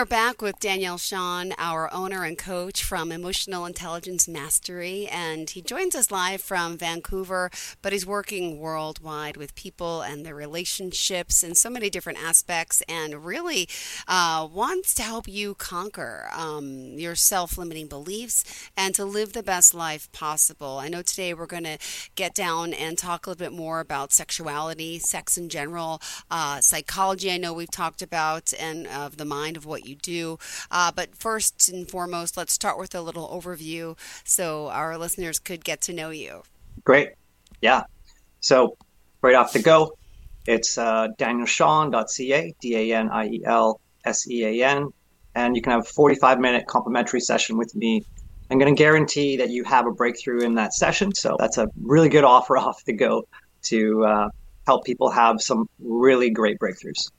Are back with Daniel Sean, our owner and coach from Emotional Intelligence Mastery, and he joins us live from Vancouver, but he's working worldwide with people and their relationships in so many different aspects, and really uh, wants to help you conquer um, your self limiting beliefs and to live the best life possible. I know today we're going to get down and talk a little bit more about sexuality, sex in general, uh, psychology, I know we've talked about, and of the mind of what what you do. Uh, but first and foremost, let's start with a little overview so our listeners could get to know you. Great. Yeah. So, right off the go, it's uh, danielsean.ca, D A N I E L S E A N. And you can have a 45 minute complimentary session with me. I'm going to guarantee that you have a breakthrough in that session. So, that's a really good offer off the go to uh, help people have some really great breakthroughs.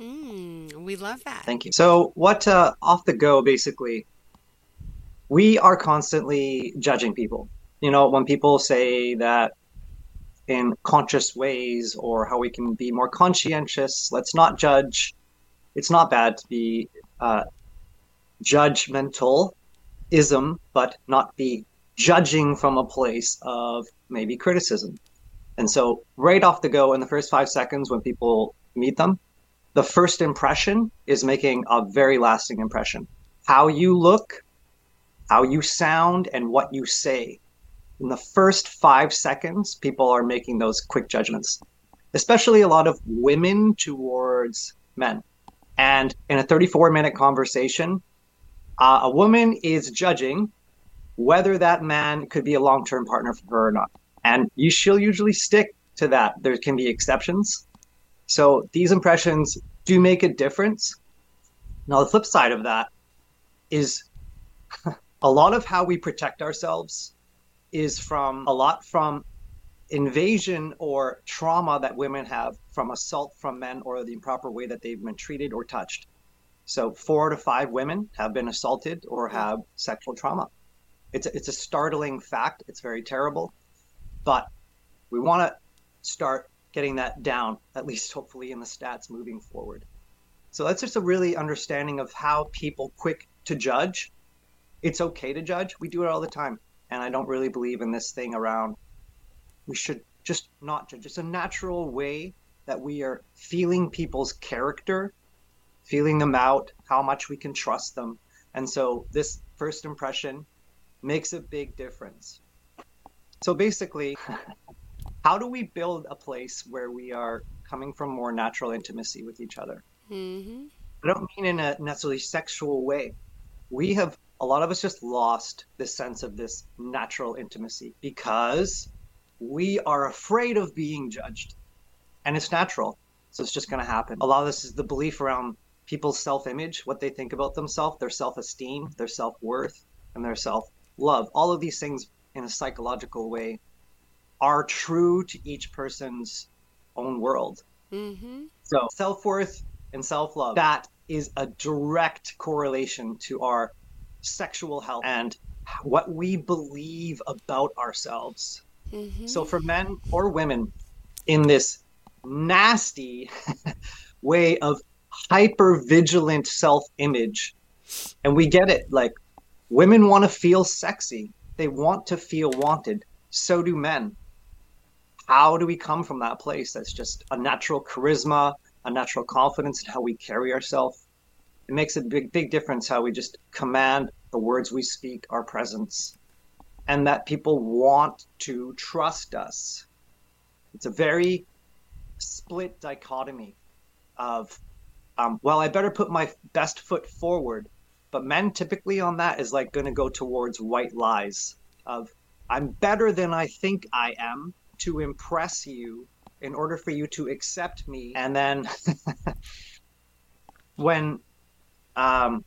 Mm, we love that. Thank you. So, what uh, off the go, basically, we are constantly judging people. You know, when people say that in conscious ways or how we can be more conscientious, let's not judge. It's not bad to be uh, judgmental ism, but not be judging from a place of maybe criticism. And so, right off the go, in the first five seconds, when people meet them, the first impression is making a very lasting impression. How you look, how you sound, and what you say. In the first five seconds, people are making those quick judgments, especially a lot of women towards men. And in a 34 minute conversation, uh, a woman is judging whether that man could be a long term partner for her or not. And you, she'll usually stick to that. There can be exceptions, so these impressions do make a difference. Now, the flip side of that is a lot of how we protect ourselves is from a lot from invasion or trauma that women have from assault from men or the improper way that they've been treated or touched. So, four to five women have been assaulted or have sexual trauma. It's a, it's a startling fact. It's very terrible, but we want to start getting that down, at least hopefully in the stats moving forward. So that's just a really understanding of how people quick to judge. It's okay to judge. We do it all the time. And I don't really believe in this thing around we should just not judge. It's a natural way that we are feeling people's character, feeling them out, how much we can trust them. And so this first impression makes a big difference. So basically, how do we build a place where we are coming from more natural intimacy with each other? Mm-hmm. I don't mean in a necessarily sexual way. We have a lot of us just lost the sense of this natural intimacy because we are afraid of being judged. And it's natural. So it's just going to happen. A lot of this is the belief around people's self image, what they think about themselves, their self esteem, their self worth, and their self love. All of these things in a psychological way are true to each person's own world. Mm-hmm. So self worth and self love, that is a direct correlation to our sexual health and what we believe about ourselves. Mm-hmm. So for men or women in this nasty way of hyper vigilant self image, and we get it like women want to feel sexy, they want to feel wanted. So do men how do we come from that place that's just a natural charisma, a natural confidence in how we carry ourselves? It makes a big, big difference how we just command the words we speak, our presence, and that people want to trust us. It's a very split dichotomy of, um, well, I better put my best foot forward. But men typically on that is like going to go towards white lies of, I'm better than I think I am to impress you in order for you to accept me. And then when um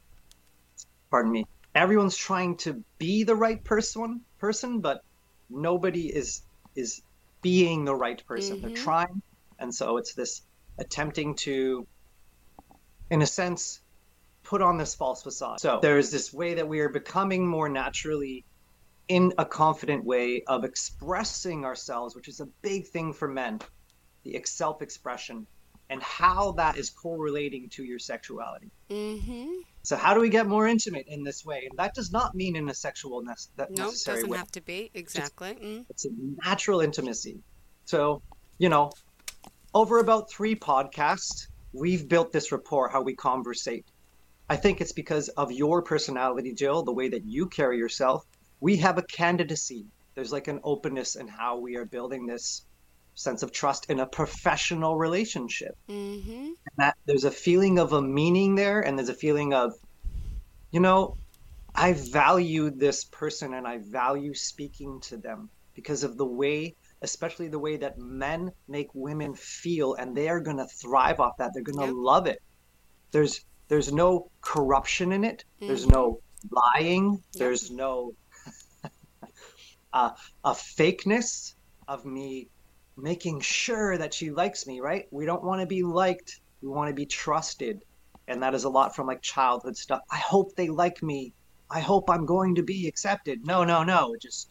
pardon me everyone's trying to be the right person person but nobody is is being the right person. Mm-hmm. they're trying. And so it's this attempting to in a sense put on this false facade. So there's this way that we are becoming more naturally in a confident way of expressing ourselves, which is a big thing for men, the self expression, and how that is correlating to your sexuality. Mm-hmm. So, how do we get more intimate in this way? And that does not mean in a sexual ne- that No, necessary doesn't way. have to be. Exactly. Mm. It's a natural intimacy. So, you know, over about three podcasts, we've built this rapport, how we conversate. I think it's because of your personality, Jill, the way that you carry yourself. We have a candidacy. There's like an openness in how we are building this sense of trust in a professional relationship. Mm-hmm. That there's a feeling of a meaning there, and there's a feeling of, you know, I value this person and I value speaking to them because of the way, especially the way that men make women feel, and they are going to thrive off that. They're going to love it. There's there's no corruption in it. There's no lying. There's no uh, a fakeness of me making sure that she likes me. Right? We don't want to be liked. We want to be trusted, and that is a lot from like childhood stuff. I hope they like me. I hope I'm going to be accepted. No, no, no. It just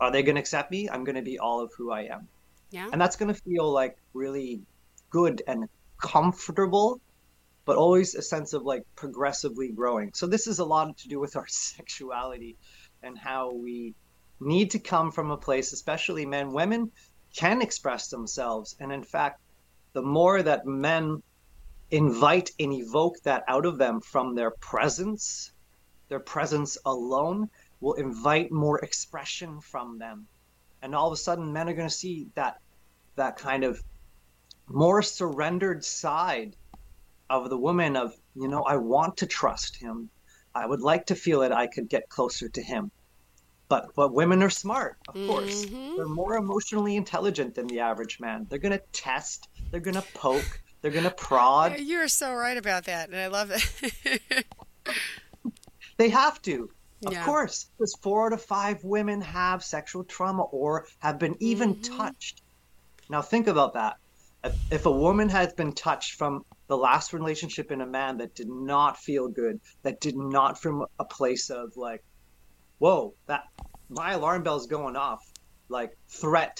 are they going to accept me? I'm going to be all of who I am. Yeah. And that's going to feel like really good and comfortable, but always a sense of like progressively growing. So this is a lot to do with our sexuality and how we need to come from a place, especially men, women can express themselves. And in fact, the more that men invite and evoke that out of them from their presence, their presence alone will invite more expression from them. And all of a sudden men are going to see that that kind of more surrendered side of the woman of, you know, I want to trust him. I would like to feel that I could get closer to him. But but women are smart, of course. Mhm. They're more emotionally intelligent than the average man. They're going to test, they're going to poke, they're going to prod. You're so right about that, and I love it. They have to. Of Yeah. course, because four out of five women have sexual trauma or have been even Mm-hmm. touched. Now, think about that. If, if a woman has been touched from the last relationship in a man that did not feel good, that did not from a place of like, whoa, that my alarm bell's going off, like threat,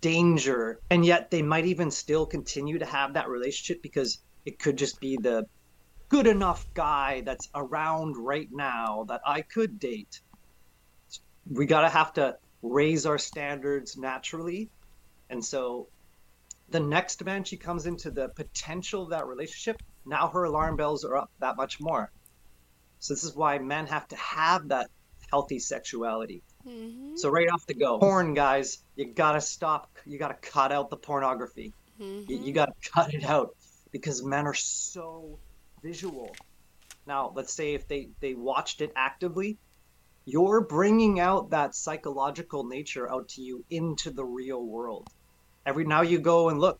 danger, and yet they might even still continue to have that relationship because it could just be the good enough guy that's around right now that I could date. We gotta have to raise our standards naturally. And so the next man she comes into the potential of that relationship, now her alarm bells are up that much more. So this is why men have to have that healthy sexuality. Mhm. So right off the go, porn guys, you gotta stop. You gotta cut out the pornography. You, you gotta cut it out because men are so visual. Now, let's say if they they watched it actively, you're bringing out that psychological nature out to you into the real world. Every now you go and look.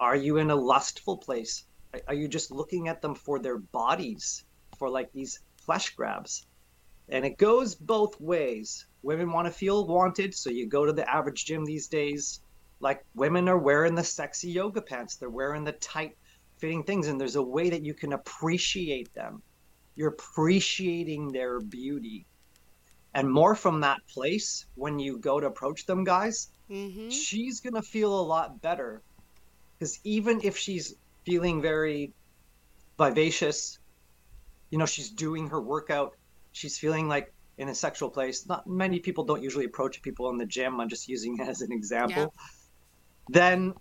Are you in a lustful place? Are you just looking at them for their bodies, for like these flesh grabs? And it goes both ways. Women want to feel wanted, so you go to the average gym these days. Like women are wearing the sexy yoga pants, they're wearing the tight fitting things, and there's a way that you can appreciate them. You're appreciating their beauty. And more from that place when you go to approach them, guys, Mhm. she's going to feel a lot better. Because even if she's feeling very vivacious, you know, she's doing her workout, she's feeling like in a sexual place. Not many people don't usually approach people in the gym. I'm just using it as an example. Then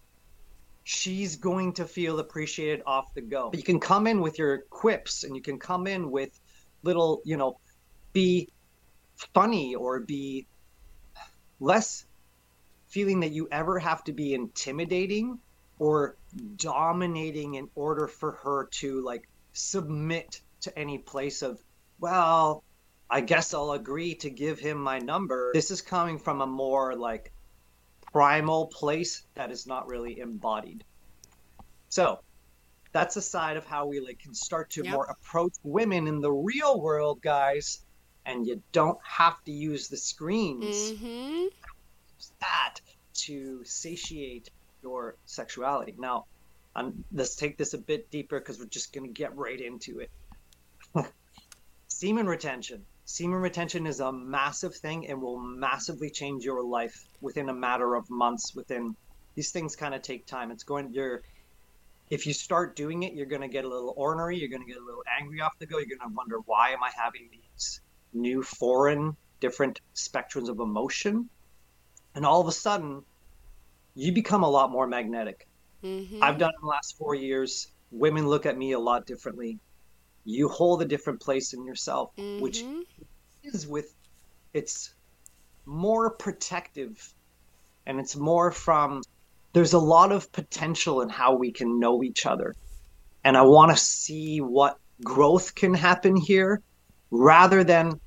she's going to feel appreciated off the go. You can come in with your quips and you can come in with little, you know, be funny or be less feeling that you ever have to be intimidating or dominating in order for her to like submit to any place of well i guess i'll agree to give him my number this is coming from a more like primal place that is not really embodied so that's a side of how we like can start to Yep. more approach women in the real world guys and you don't have to use the screens Mhm. that to satiate your sexuality. Now, um, let's take this a bit deeper because we're just going to get right into it. Semen retention. semen retention is a massive thing and will massively change your life within a matter of months within these things kind of take time. It's going you're if you start doing it you're going to get a little ornery you're going to get a little angry off the go you're going to wonder why am i having these new foreign different spectrums of emotion? And all of a sudden you become a lot more magnetic. Mm-hmm. i've done it in the last four years. Women look at me a lot differently you hold a different place in yourself, mm-hmm. which is with it's more protective and it's more from there's a lot of potential in how we can know each other. And I want to see what growth can happen here rather than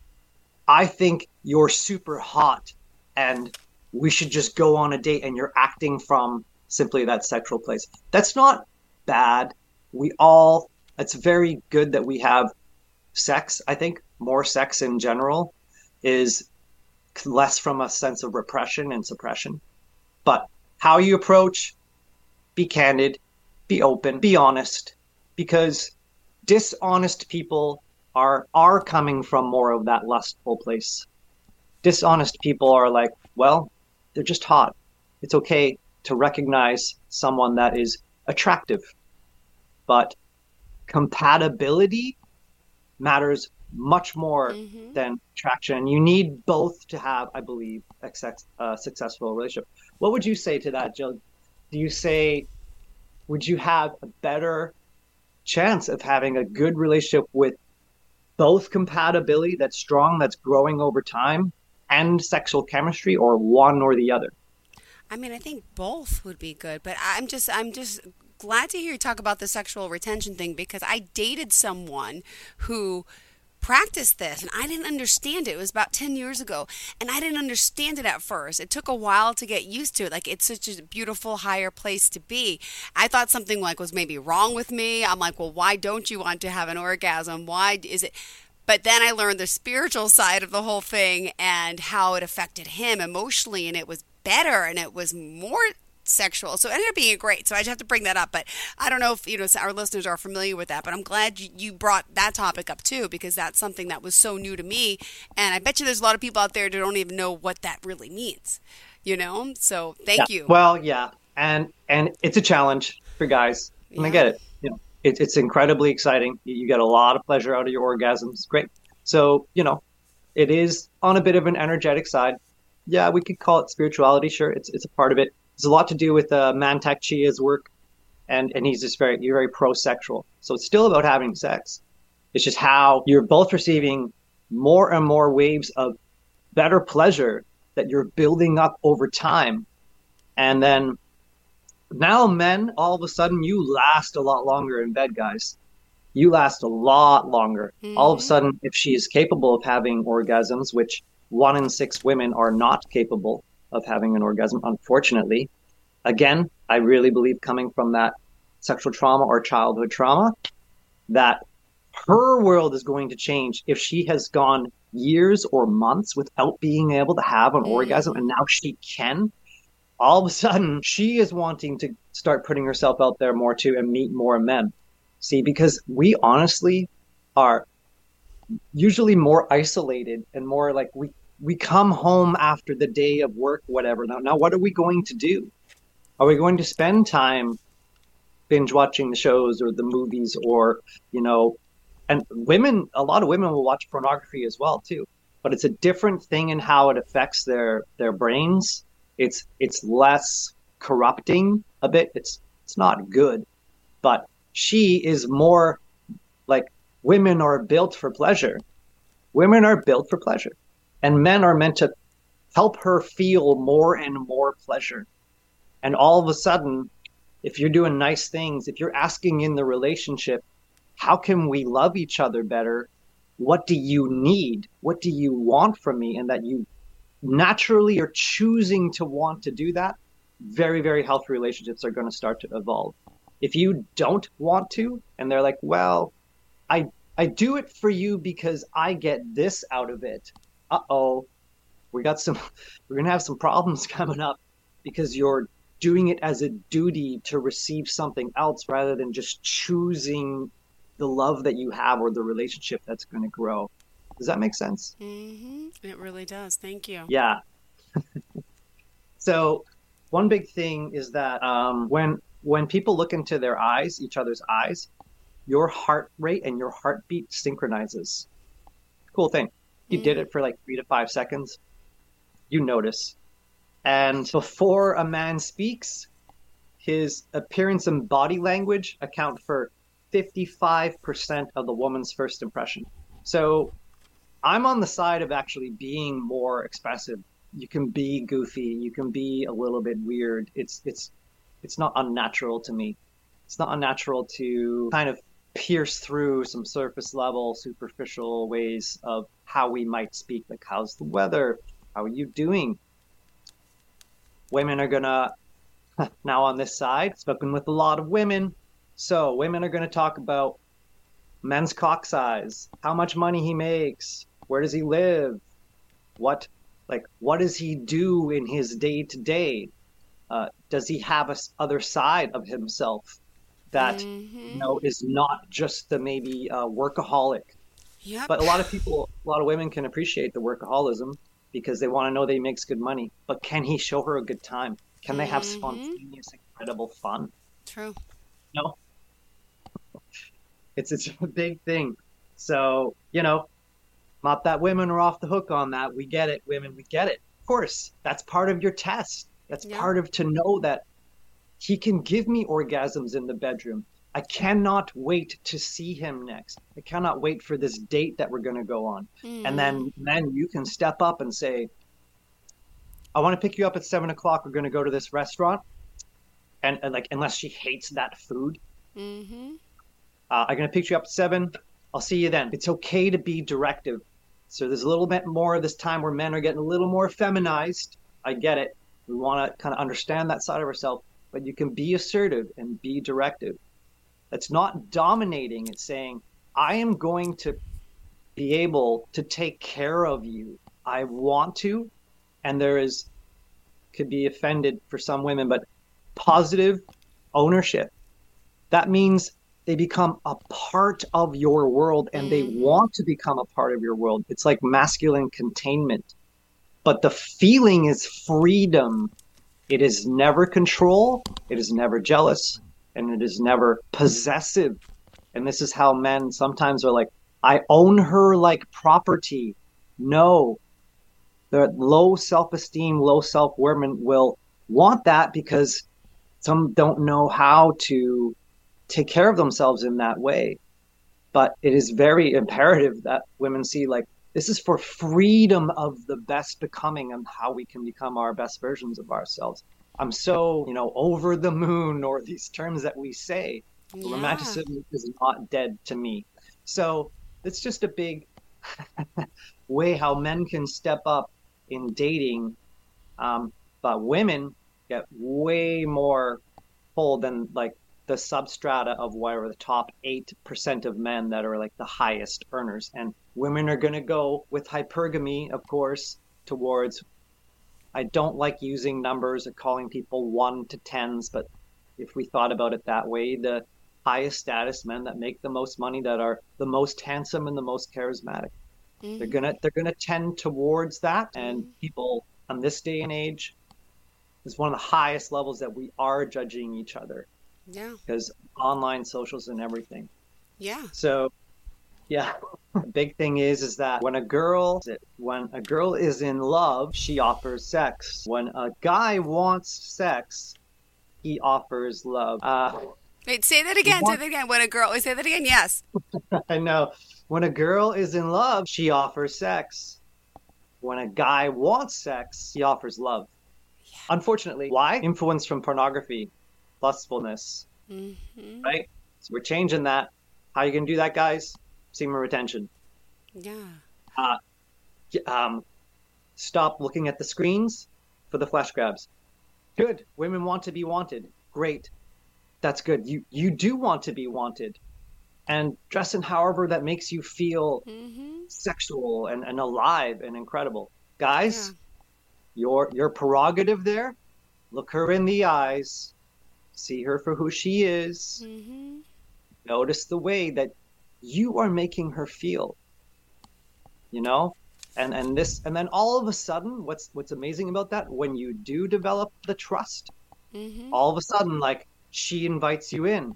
I think you're super hot and we should just go on a date and you're acting from simply that sexual place. That's not bad. We all it's very good that we have sex. I think more sex in general is less from a sense of repression and suppression. But how you approach, be candid, be open, be honest, because dishonest people are are coming from more of that lustful place. Dishonest people are like, well, they're just hot. It's okay to recognize someone that is attractive. But compatibility matters much more mm-hmm. than attraction. You need both to have, I believe, a uh, successful relationship. What would you say to that, Jill? Do you say, would you have a better chance of having a good relationship with both compatibility that's strong, that's growing over time, and sexual chemistry, or one or the other? I mean, I think both would be good, but I'm just I'm just glad to hear you talk about the sexual retention thing because I dated someone who practiced this and I didn't understand it. It was about 10 years ago and I didn't understand it at first. It took a while to get used to it. Like it's such a beautiful higher place to be. I thought something like was maybe wrong with me. I'm like, "Well, why don't you want to have an orgasm? Why is it but then I learned the spiritual side of the whole thing and how it affected him emotionally and it was better and it was more sexual. So it ended up being great. So I just have to bring that up. But I don't know if you know our listeners are familiar with that. But I'm glad you brought that topic up too because that's something that was so new to me. And I bet you there's a lot of people out there that don't even know what that really means. You know. So thank yeah. you. Well, yeah, and and it's a challenge for guys. And yeah. I get it. You know, it, it's incredibly exciting. You, you get a lot of pleasure out of your orgasms. Great. So you know, it is on a bit of an energetic side. Yeah, we could call it spirituality. Sure, it's it's a part of it it's a lot to do with uh, Mantak Chia's work, and and he's just very you're very pro-sexual. So it's still about having sex. It's just how you're both receiving more and more waves of better pleasure that you're building up over time, and then now men all of a sudden you last a lot longer in bed, guys. You last a lot longer. Mm-hmm. All of a sudden, if she is capable of having orgasms, which one in six women are not capable, of having an orgasm, unfortunately. Again, I really believe coming from that sexual trauma or childhood trauma, that her world is going to change if she has gone years or months without being able to have an mm. orgasm and now she can. All of a sudden, she is wanting to start putting herself out there more too and meet more men. See, because we honestly are usually more isolated and more like we we come home after the day of work, whatever. Now, now what are we going to do? Are we going to spend time binge watching the shows or the movies or, you know, and women, a lot of women will watch pornography as well too, but it's a different thing in how it affects their, their brains. It's, it's less corrupting a bit. It's, it's not good, but she is more like women are built for pleasure. Women are built for pleasure. And men are meant to help her feel more and more pleasure. And all of a sudden, if you're doing nice things, if you're asking in the relationship, how can we love each other better? What do you need? What do you want from me? And that you naturally are choosing to want to do that, very, very healthy relationships are going to start to evolve. If you don't want to, and they're like, well, I, I do it for you because I get this out of it uh oh, we got some, we're going to have some problems coming up because you're doing it as a duty to receive something else rather than just choosing the love that you have or the relationship that's going to grow. Does that make sense? Mm-hmm. It really does. Thank you. Yeah. so, one big thing is that um, when when people look into their eyes, each other's eyes, your heart rate and your heartbeat synchronizes. Cool thing. You did it for like three to five seconds. You notice. And before a man speaks, his appearance and body language account for 55% of the woman's first impression. So I'm on the side of actually being more expressive. You can be goofy, you can be a little bit weird. It's it's it's not unnatural to me. It's not unnatural to kind of pierce through some surface level, superficial ways of how we might speak, like how's the weather? How are you doing? Women are gonna now on this side, spoken with a lot of women. So women are gonna talk about men's cock size, how much money he makes, where does he live, what like what does he do in his day to day? Does he have a other side of himself that mm-hmm. you know is not just the maybe uh, workaholic? Yep. But a lot of people, a lot of women can appreciate the workaholism because they want to know that he makes good money. But can he show her a good time? Can they have mm-hmm. spontaneous, incredible fun? True. No it's it's a big thing. So you know, not that women are off the hook on that. We get it, women. We get it. Of course, that's part of your test. That's part of to know that he can give me orgasms in the bedroom. I cannot wait to see him next. I cannot wait for this date that we're going to go on. Mm. And then, then you can step up and say, I want to pick you up at seven o'clock. We're going to go to this restaurant. And, and like, unless she hates that food, mm-hmm. Uh, I'm going to pick you up at seven. I'll see you then. It's okay to be directive. So there's a little bit more of this time where men are getting a little more feminized. I get it. We want to kind of understand that side of ourselves, but you can be assertive and be directive. That's not dominating. It's saying, I am going to be able to take care of you. I want to. And there is, could be offended for some women, but positive ownership. That means they become a part of your world and mm. they want to become a part of your world. It's like masculine containment. But the feeling is freedom. It is never control, it is never jealous, and it is never possessive. And this is how men sometimes are like, I own her like property. No. The low self esteem, low self women will want that because some don't know how to take care of themselves in that way. But it is very imperative that women see like this is for freedom of the best becoming and how we can become our best versions of ourselves. I'm so, you know, over the moon or these terms that we say. Yeah. Romanticism is not dead to me. So it's just a big way how men can step up in dating. Um, but women get way more pull than like the substrata of whatever the top 8% of men that are like the highest earners. And women are going to go with hypergamy, of course, towards. I don't like using numbers or calling people one to tens, but if we thought about it that way, the highest status men that make the most money, that are the most handsome and the most charismatic, mm-hmm. they're gonna they're gonna tend towards that. And mm-hmm. people on this day and age is one of the highest levels that we are judging each other. Yeah. Because online socials and everything. Yeah. So, yeah, the big thing is is that when a girl when a girl is in love, she offers sex. When a guy wants sex, he offers love. Uh, Wait, say that again. Say that again. When a girl, say that again. Yes. I know. When a girl is in love, she offers sex. When a guy wants sex, he offers love. Yeah. Unfortunately, why? Influence from pornography lustfulness. Mm-hmm. Right? So we're changing that. How you gonna do that, guys? Semen retention. Yeah. Uh, um, stop looking at the screens for the flash grabs. Good. Women want to be wanted. Great. That's good. You you do want to be wanted. And dress in however that makes you feel mm-hmm. sexual and, and alive and incredible. Guys, yeah. your your prerogative there, look her in the eyes see her for who she is. Mm-hmm. Notice the way that you are making her feel. you know? And and this and then all of a sudden what's what's amazing about that when you do develop the trust, mm-hmm. all of a sudden like she invites you in.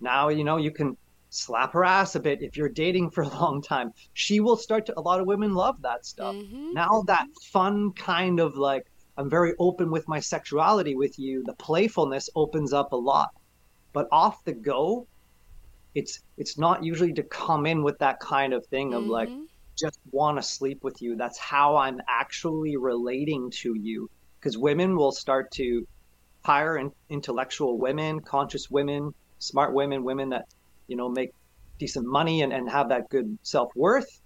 Now, you know, you can slap her ass a bit if you're dating for a long time. She will start to a lot of women love that stuff. Mm-hmm. Now that fun kind of like I'm very open with my sexuality with you, the playfulness opens up a lot. But off the go, it's it's not usually to come in with that kind of thing of mm-hmm. like just want to sleep with you. That's how I'm actually relating to you. Because women will start to hire in, intellectual women, conscious women, smart women, women that, you know, make decent money and, and have that good self worth.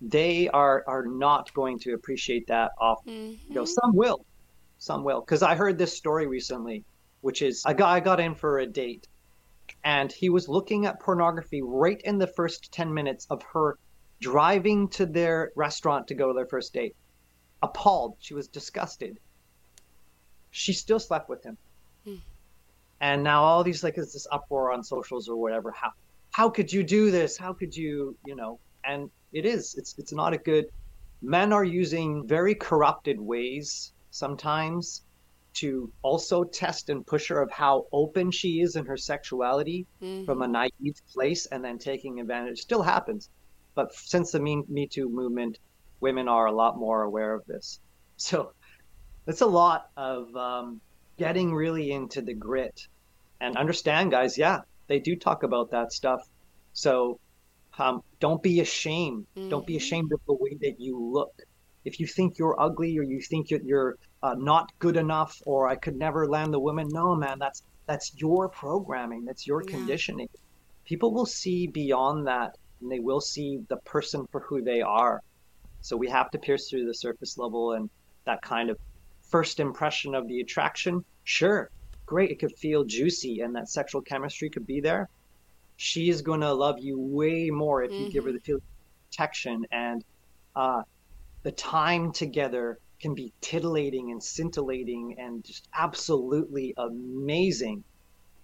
They are are not going to appreciate that off. Mm-hmm. You know, some will, some will. Because I heard this story recently, which is a guy got in for a date and he was looking at pornography right in the first 10 minutes of her driving to their restaurant to go to their first date. Appalled. She was disgusted. She still slept with him. Hmm. And now all these like is this uproar on socials or whatever. How how could you do this? How could you, you know? And it is. It's it's not a good men are using very corrupted ways sometimes to also test and push her of how open she is in her sexuality mm-hmm. from a naive place and then taking advantage. Still happens. But since the Me, Me Too movement, women are a lot more aware of this. So it's a lot of um, getting really into the grit and understand, guys. Yeah, they do talk about that stuff. So um, don't be ashamed. Mm-hmm. Don't be mm-hmm. ashamed of the way that you look. If you think you're ugly or you think you're uh, not good enough or I could never land the woman, no, man, that's that's your programming. That's your yeah. conditioning. People will see beyond that and they will see the person for who they are. So we have to pierce through the surface level and that kind of first impression of the attraction. Sure, great, it could feel juicy and that sexual chemistry could be there. She is going to love you way more if mm-hmm. you give her the feeling of protection and uh, the time together can be titillating and scintillating and just absolutely amazing.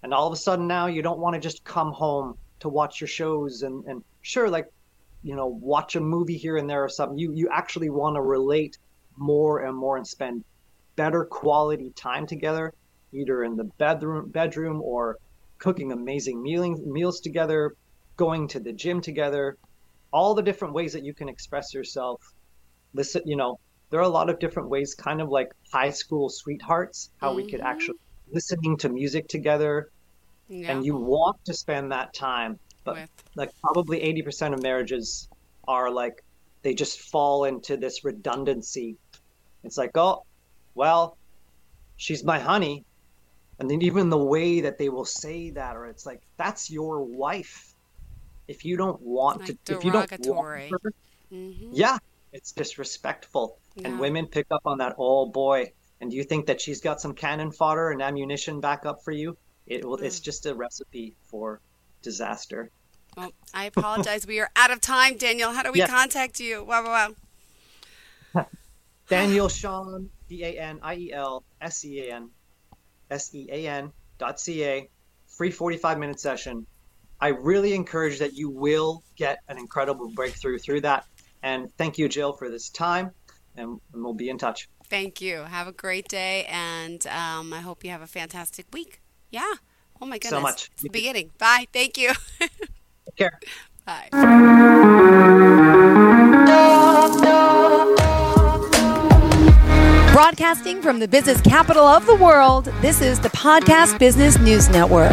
And all of a sudden now you don't want to just come home to watch your shows and, and sure, like, you know, watch a movie here and there or something. You you actually want to relate more and more and spend better quality time together, either in the bedroom bedroom or cooking amazing mealing, meals together, going to the gym together, all the different ways that you can express yourself. Listen, you know, there are a lot of different ways, kind of like high school sweethearts, how mm-hmm. we could mm-hmm. actually listening to music together. Yeah. And you want to spend that time but with. like probably 80% of marriages are like they just fall into this redundancy it's like oh well she's my honey and then even the way that they will say that or it's like that's your wife if you don't want like to if you don't want her, mm-hmm. yeah it's disrespectful yeah. and women pick up on that oh boy and do you think that she's got some cannon fodder and ammunition back up for you it will mm. it's just a recipe for disaster. Well, I apologize. we are out of time, Daniel. How do we yes. contact you? Wow, wow, wow. Daniel Sean, D A N I E L S E A N S E A N dot C A, free 45 minute session. I really encourage that you will get an incredible breakthrough through that. And thank you, Jill, for this time. And we'll be in touch. Thank you. Have a great day. And um, I hope you have a fantastic week. Yeah. Oh my goodness. So much. It's the beginning. Bye. Thank you. Take care. Bye. Broadcasting from the business capital of the world, this is the Podcast Business News Network.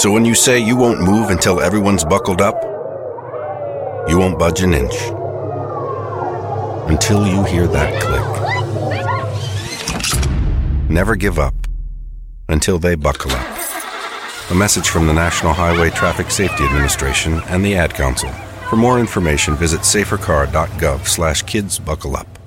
So when you say you won't move until everyone's buckled up, you won't budge an inch until you hear that click. Never give up. until they buckle up. A message from the National Highway Traffic Safety Administration and the Ad Council. For more information, visit safercar.gov slash kids buckle up.